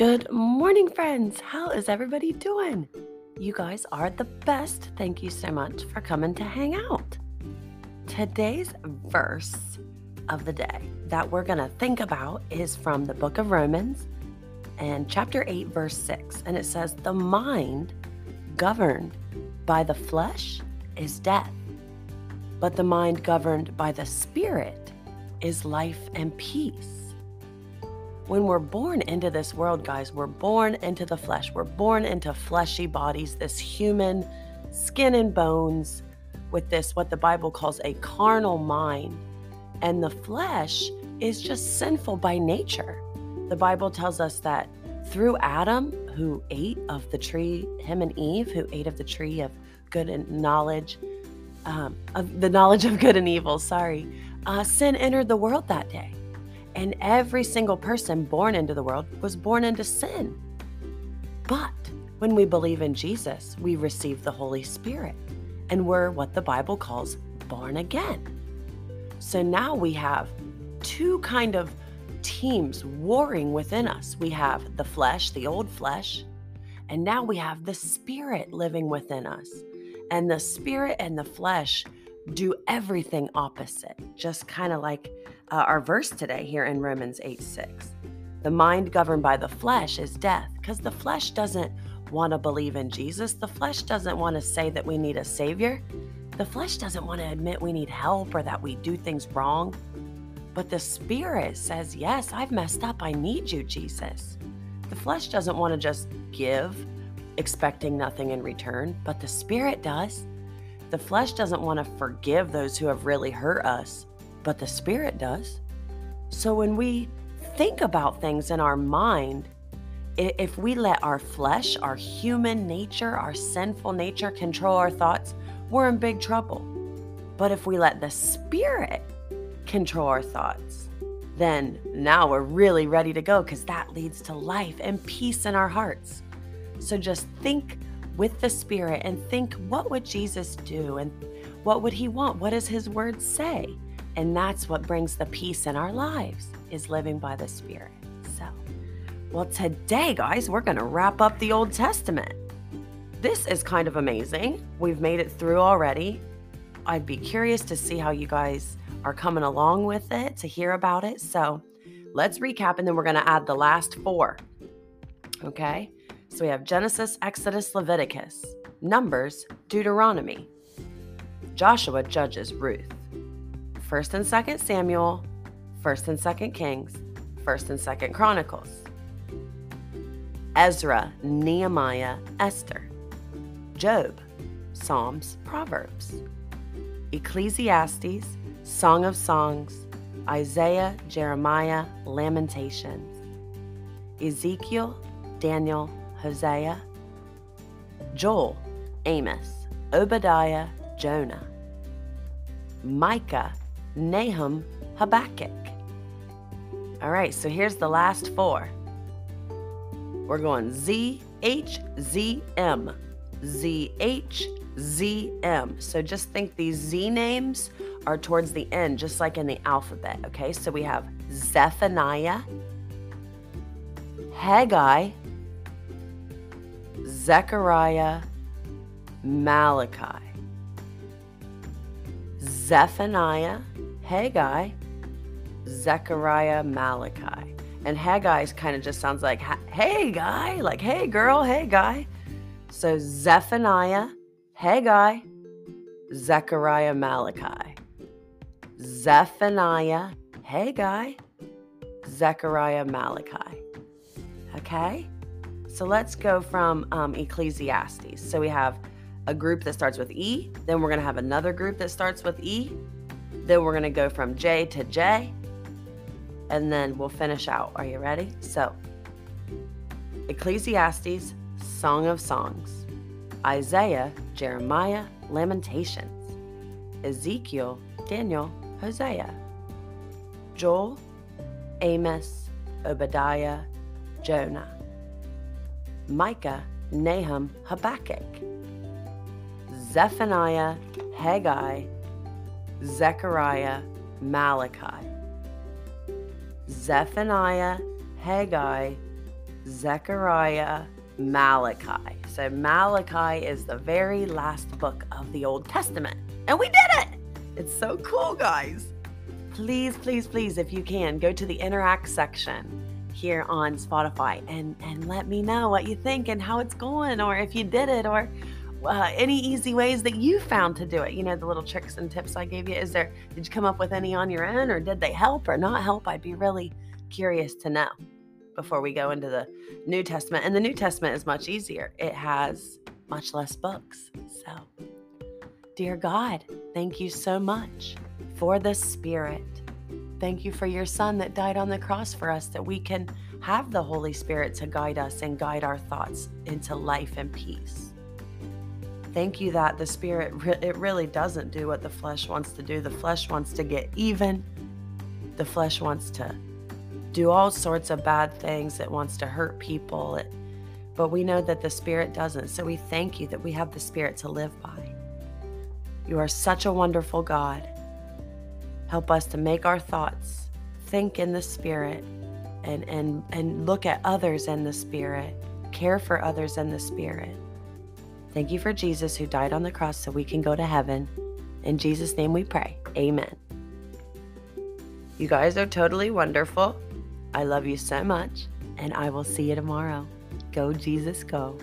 Good morning, friends. How is everybody doing? You guys are the best. Thank you so much for coming to hang out. Today's verse of the day that we're going to think about is from the book of Romans and chapter 8, verse 6. And it says, The mind governed by the flesh is death, but the mind governed by the spirit is life and peace when we're born into this world, guys, we're born into the flesh. We're born into fleshy bodies, this human skin and bones with this, what the Bible calls a carnal mind. And the flesh is just sinful by nature. The Bible tells us that through Adam, who ate of the tree, him and Eve, who ate of the tree of good and knowledge, um, of the knowledge of good and evil, sorry, uh, sin entered the world that day. And every single person born into the world was born into sin. But when we believe in Jesus, we receive the Holy Spirit and we're what the Bible calls born again. So now we have two kind of teams warring within us. We have the flesh, the old flesh, and now we have the spirit living within us. And the spirit and the flesh do everything opposite, just kind of like uh, our verse today here in Romans 8 6. The mind governed by the flesh is death because the flesh doesn't want to believe in Jesus. The flesh doesn't want to say that we need a savior. The flesh doesn't want to admit we need help or that we do things wrong. But the spirit says, Yes, I've messed up. I need you, Jesus. The flesh doesn't want to just give, expecting nothing in return, but the spirit does. The flesh doesn't want to forgive those who have really hurt us, but the spirit does. So when we think about things in our mind, if we let our flesh, our human nature, our sinful nature control our thoughts, we're in big trouble. But if we let the spirit control our thoughts, then now we're really ready to go because that leads to life and peace in our hearts. So just think with the Spirit and think, what would Jesus do? And what would he want? What does his word say? And that's what brings the peace in our lives, is living by the Spirit. So, well, today, guys, we're going to wrap up the Old Testament. This is kind of amazing. We've made it through already. I'd be curious to see how you guys are coming along with it, to hear about it. So, let's recap and then we're going to add the last four. Okay? So we have Genesis, Exodus, Leviticus, Numbers, Deuteronomy, Joshua, Judges, Ruth, 1st and 2nd Samuel, 1st and 2nd Kings, 1st and 2nd Chronicles, Ezra, Nehemiah, Esther, Job, Psalms, Proverbs, Ecclesiastes, Song of Songs, Isaiah, Jeremiah, Lamentations, Ezekiel, Daniel, Hosea, Joel, Amos, Obadiah, Jonah, Micah, Nahum, Habakkuk. All right, so here's the last four. We're going Z H Z M. Z H Z M. So just think these Z names are towards the end, just like in the alphabet. Okay, so we have Zephaniah, Haggai, Zechariah, Malachi, Zephaniah, Haggai, Zechariah, Malachi. And Haggai kind of just sounds like, hey, guy, like, hey, girl, hey, guy. So Zephaniah, Haggai, Zechariah, Malachi. Zephaniah, Haggai, Zechariah, Malachi. Okay? So let's go from um, Ecclesiastes. So we have a group that starts with E, then we're going to have another group that starts with E, then we're going to go from J to J, and then we'll finish out. Are you ready? So Ecclesiastes, Song of Songs, Isaiah, Jeremiah, Lamentations, Ezekiel, Daniel, Hosea, Joel, Amos, Obadiah, Jonah. Micah, Nahum, Habakkuk, Zephaniah, Haggai, Zechariah, Malachi. Zephaniah, Haggai, Zechariah, Malachi. So, Malachi is the very last book of the Old Testament. And we did it! It's so cool, guys. Please, please, please, if you can, go to the interact section here on Spotify and, and let me know what you think and how it's going, or if you did it, or uh, any easy ways that you found to do it. You know, the little tricks and tips I gave you. Is there, did you come up with any on your own, or did they help or not help? I'd be really curious to know before we go into the New Testament. And the New Testament is much easier, it has much less books. So, dear God, thank you so much for the Spirit. Thank you for your Son that died on the cross for us, that we can have the Holy Spirit to guide us and guide our thoughts into life and peace. Thank you that the Spirit, it really doesn't do what the flesh wants to do. The flesh wants to get even, the flesh wants to do all sorts of bad things. It wants to hurt people. It, but we know that the Spirit doesn't. So we thank you that we have the Spirit to live by. You are such a wonderful God. Help us to make our thoughts think in the Spirit and, and, and look at others in the Spirit, care for others in the Spirit. Thank you for Jesus who died on the cross so we can go to heaven. In Jesus' name we pray. Amen. You guys are totally wonderful. I love you so much, and I will see you tomorrow. Go, Jesus, go.